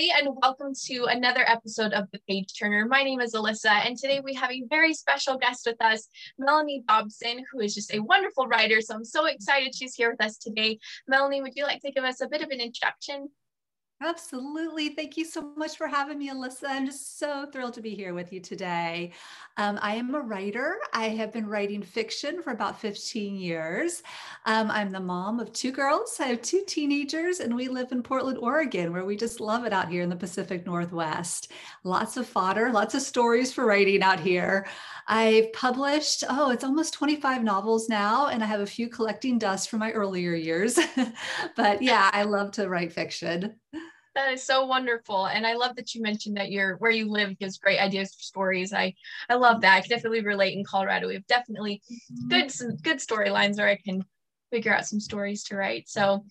everybody, and welcome to another episode of The Page Turner. My name is Alyssa, and today we have a very special guest with us, Melanie Dobson, who is just a wonderful writer. So I'm so excited she's here with us today. Melanie, would you like to give us a bit of an introduction? Absolutely. Thank you so much for having me, Alyssa. I'm just so thrilled to be here with you today. Um, I am a writer. I have been writing fiction for about 15 years. Um, I'm the mom of two girls. I have two teenagers, and we live in Portland, Oregon, where we just love it out here in the Pacific Northwest. Lots of fodder, lots of stories for writing out here. I've published, oh, it's almost 25 novels now, and I have a few collecting dust from my earlier years. but yeah, I love to write fiction. That is so wonderful. And I love that you mentioned that you're where you live gives great ideas for stories. I I love that. I can definitely relate in Colorado. We have definitely good some good storylines where I can figure out some stories to write. So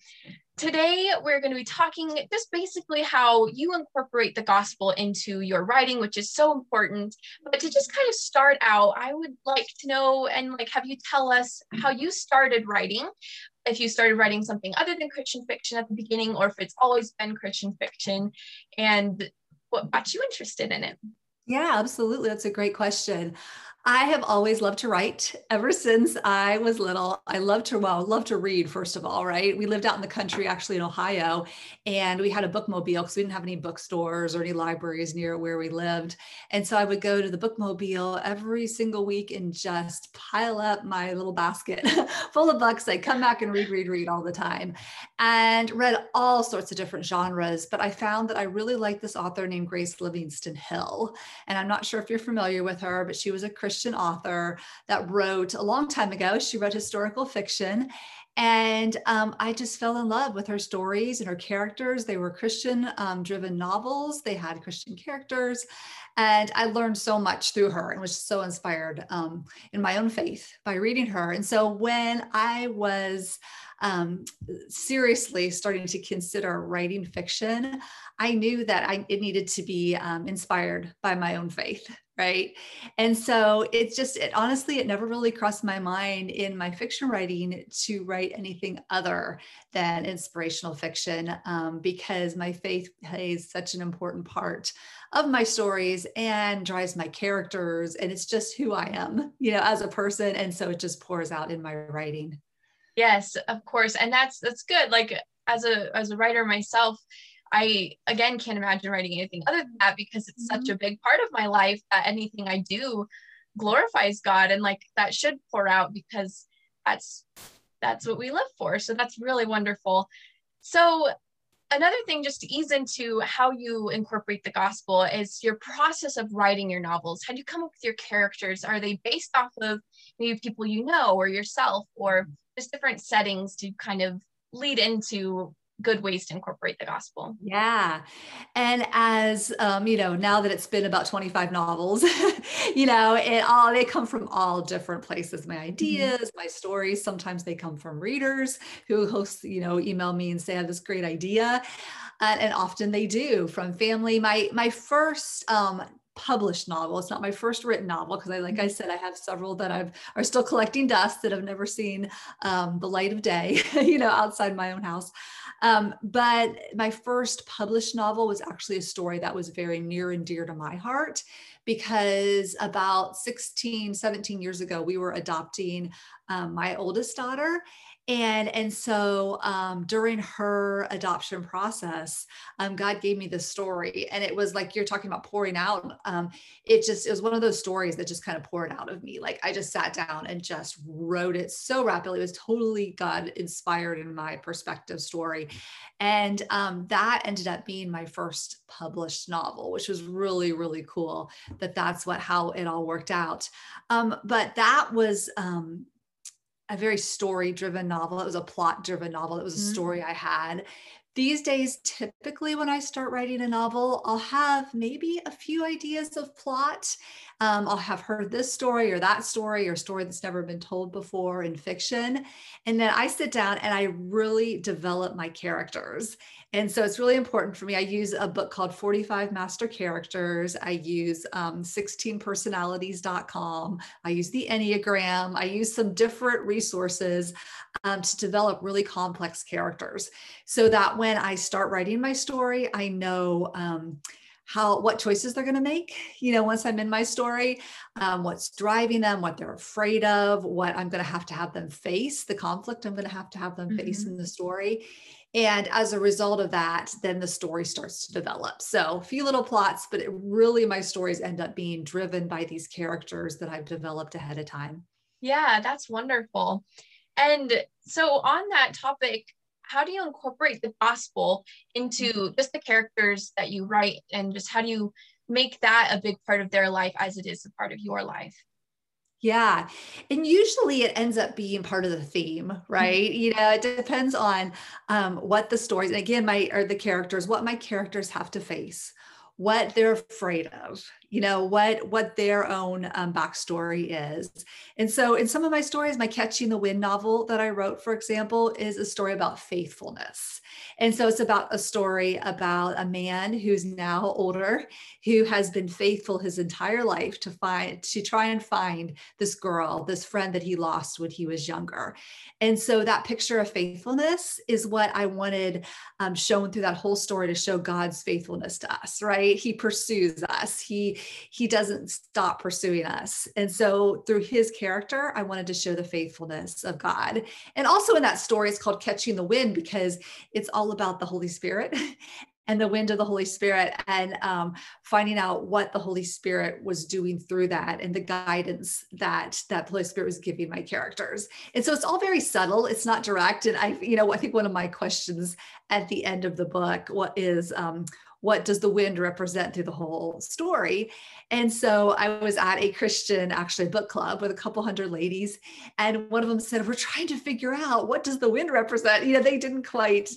today we're going to be talking just basically how you incorporate the gospel into your writing, which is so important. But to just kind of start out, I would like to know and like have you tell us how you started writing if you started writing something other than Christian fiction at the beginning, or if it's always been Christian fiction, and what got you interested in it? Yeah, absolutely. That's a great question. I have always loved to write ever since I was little. I love to, well, love to read, first of all, right? We lived out in the country, actually in Ohio, and we had a bookmobile because we didn't have any bookstores or any libraries near where we lived. And so I would go to the bookmobile every single week and just pile up my little basket full of books. I'd come back and read, read, read all the time and read all sorts of different genres. But I found that I really liked this author named Grace Livingston Hill. And I'm not sure if you're familiar with her, but she was a Christian Christian author that wrote a long time ago. She wrote historical fiction. And um, I just fell in love with her stories and her characters. They were Christian um, driven novels, they had Christian characters. And I learned so much through her and was so inspired um, in my own faith by reading her. And so when I was um, seriously starting to consider writing fiction, I knew that I, it needed to be um, inspired by my own faith right? And so it's just it honestly it never really crossed my mind in my fiction writing to write anything other than inspirational fiction um, because my faith plays such an important part of my stories and drives my characters and it's just who i am you know as a person and so it just pours out in my writing. Yes of course and that's that's good like as a as a writer myself I again can't imagine writing anything other than that because it's mm-hmm. such a big part of my life that anything I do glorifies God and like that should pour out because that's that's what we live for. So that's really wonderful. So another thing just to ease into how you incorporate the gospel is your process of writing your novels. How do you come up with your characters? Are they based off of maybe people you know or yourself or just different settings to kind of lead into good ways to incorporate the gospel. Yeah. And as um, you know, now that it's been about 25 novels, you know, it all they come from all different places. My mm-hmm. ideas, mm-hmm. my stories. Sometimes they come from readers who host, you know, email me and say I have this great idea. And, and often they do from family. My my first um, published novel. It's not my first written novel because I, like I mm-hmm. said, I have several that I've are still collecting dust that have never seen um, the light of day, you know, outside my own house. Um, but my first published novel was actually a story that was very near and dear to my heart because about 16, 17 years ago, we were adopting um, my oldest daughter and and so um, during her adoption process um, god gave me this story and it was like you're talking about pouring out um, it just it was one of those stories that just kind of poured out of me like i just sat down and just wrote it so rapidly it was totally god inspired in my perspective story. And um, that ended up being my first published novel which was really really cool that that's what how it all worked out. Um, but that was um, a very story driven novel. It was a plot driven novel. It was a mm-hmm. story I had. These days, typically when I start writing a novel, I'll have maybe a few ideas of plot, Um, I'll have heard this story or that story or story that's never been told before in fiction. And then I sit down and I really develop my characters. And so it's really important for me. I use a book called 45 Master Characters. I use um, 16personalities.com. I use the Enneagram. I use some different resources um, to develop really complex characters so that when I start writing my story, I know. Um, how what choices they're going to make you know once i'm in my story um, what's driving them what they're afraid of what i'm going to have to have them face the conflict i'm going to have to have them mm-hmm. face in the story and as a result of that, then the story starts to develop. So a few little plots, but it really my stories end up being driven by these characters that I've developed ahead of time. Yeah, that's wonderful. And so on that topic, how do you incorporate the gospel into mm-hmm. just the characters that you write and just how do you make that a big part of their life as it is a part of your life? Yeah. And usually it ends up being part of the theme, mm-hmm. right? You know, it depends on um, what the stories, and again, my, or the characters, what my characters have to face, what they're afraid of, you know what what their own um, backstory is. And so in some of my stories my catching the wind novel that i wrote for example is a story about faithfulness. And so it's about a story about a man who's now older who has been faithful his entire life to find to try and find this girl this friend that he lost when he was younger. And so that picture of faithfulness is what i wanted um, shown through that whole story to show god's faithfulness to us right he pursues us he he doesn't stop pursuing us. And so through his character, I wanted to show the faithfulness of God. And also in that story, it's called Catching the Wind because it's all about the Holy Spirit and the wind of the Holy Spirit and um, finding out what the Holy Spirit was doing through that and the guidance that that Holy Spirit was giving my characters. And so it's all very subtle. It's not direct. And I, you know, I think one of my questions at the end of the book what is um, what does the wind represent through the whole story? And so i was at a christian actually book club with a couple hundred ladies and one of them said we're trying to figure out what does the wind represent. You know they didn't quite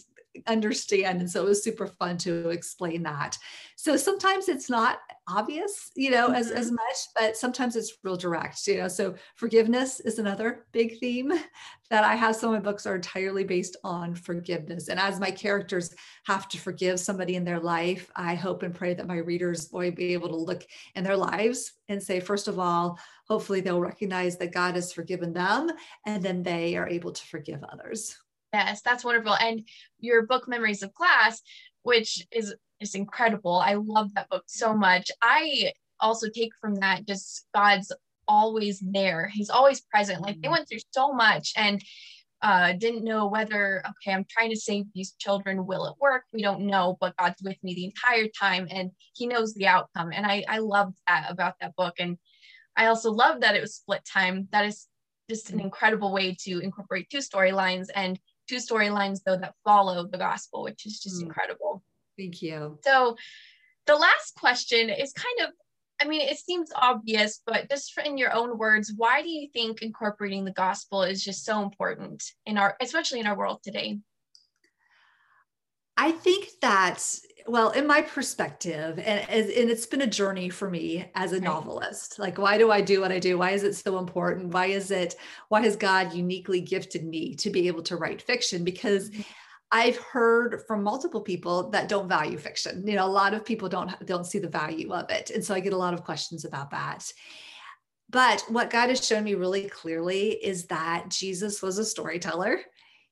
understand and so it was super fun to explain that. So sometimes it's not obvious you know mm-hmm. as as much but sometimes it's real direct you know so forgiveness is another big theme that i have some of my books are entirely based on forgiveness and as my characters have to forgive somebody in their life i hope and pray that my readers will be able to look in their lives and say first of all hopefully they'll recognize that god has forgiven them and then they are able to forgive others Yes, that's wonderful. And your book, Memories of Glass, which is is incredible. I love that book so much. I also take from that just God's always there. He's always present. Like they mm-hmm. went through so much and uh, didn't know whether, okay, I'm trying to save these children. Will it work? We don't know, but God's with me the entire time and he knows the outcome. And I, I loved that about that book. And I also love that it was split time. That is just an incredible way to incorporate two storylines and two storylines though that follow the gospel, which is just mm. incredible. Thank you. So the last question is kind of I mean, it seems obvious, but just in your own words, why do you think incorporating the gospel is just so important in our, especially in our world today? I think that, well, in my perspective, and, and it's been a journey for me as a novelist. Like, why do I do what I do? Why is it so important? Why is it, why has God uniquely gifted me to be able to write fiction? Because mm-hmm. I've heard from multiple people that don't value fiction. You know, a lot of people don't don't see the value of it. And so I get a lot of questions about that. But what God has shown me really clearly is that Jesus was a storyteller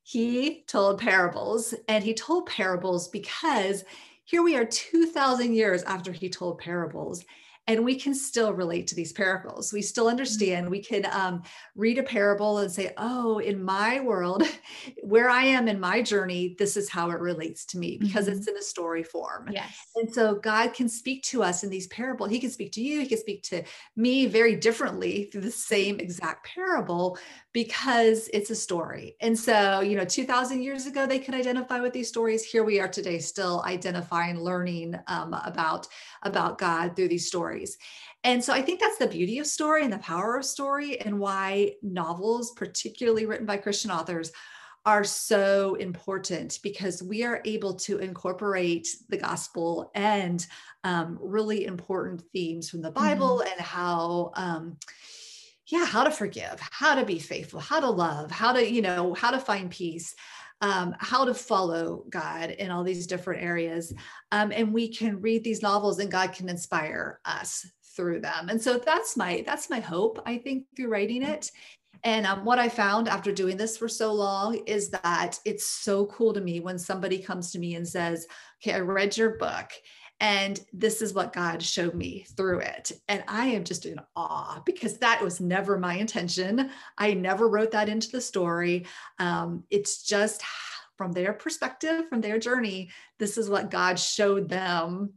he told parables and he told parables because here we are 2000 years after he told parables and we can still relate to these parables. We still mm-hmm. understand. We can um, read a parable and say, oh, in my world, where I am in my journey, this is how it relates to me because mm-hmm. it's in a story form. Yes. And so God can speak to us in these parables. He can speak to you, He can speak to me very differently through the same exact parable because it's a story. And so, you know, 2000 years ago, they could identify with these stories. Here we are today, still identifying, learning um, about, about God through these stories stories. And so I think that's the beauty of story and the power of story, and why novels, particularly written by Christian authors, are so important because we are able to incorporate the gospel and um, really important themes from the Bible mm-hmm. and how. Um, yeah, how to forgive, how to be faithful, how to love, how to, you know, how to find peace. Um, how to follow God in all these different areas. Um, and we can read these novels and God can inspire us through them. And so that's my that's my hope, I think, through writing it and um, what I found after doing this for so long is that it's so cool to me when somebody comes to me and says, Okay, I read your book and this is what God showed me through it. And I am just in awe because that was never my intention. I never wrote that into the story. Um, it's just from their perspective, from their journey, this is what God showed them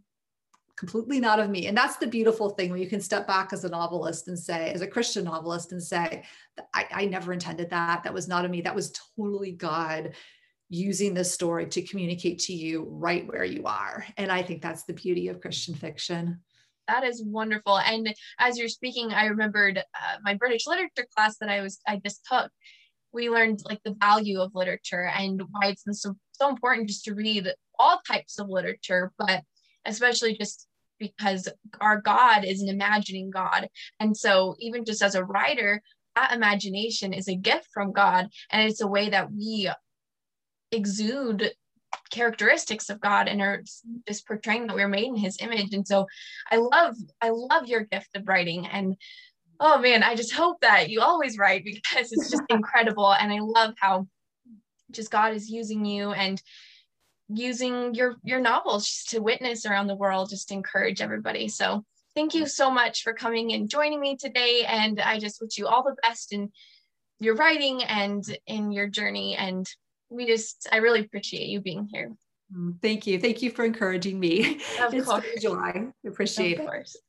completely not of me. And that's the beautiful thing when you can step back as a novelist and say, as a Christian novelist, and say, I, I never intended that. That was not of me. That was totally God using this story to communicate to you right where you are. And I think that's the beauty of Christian fiction. That is wonderful. And as you're speaking, I remembered uh, my British literature class that I was I just took. We learned like the value of literature and why it's so so important just to read all types of literature, but especially just because our God is an imagining God. And so, even just as a writer, that imagination is a gift from God, and it's a way that we exude characteristics of God and are just portraying that we're made in his image. And so I love, I love your gift of writing. And oh man, I just hope that you always write because it's just incredible. And I love how just God is using you and using your your novels just to witness around the world just to encourage everybody so thank you so much for coming and joining me today and i just wish you all the best in your writing and in your journey and we just i really appreciate you being here. Mm, thank you. Thank you for encouraging me. Of it's course. I appreciate of course. it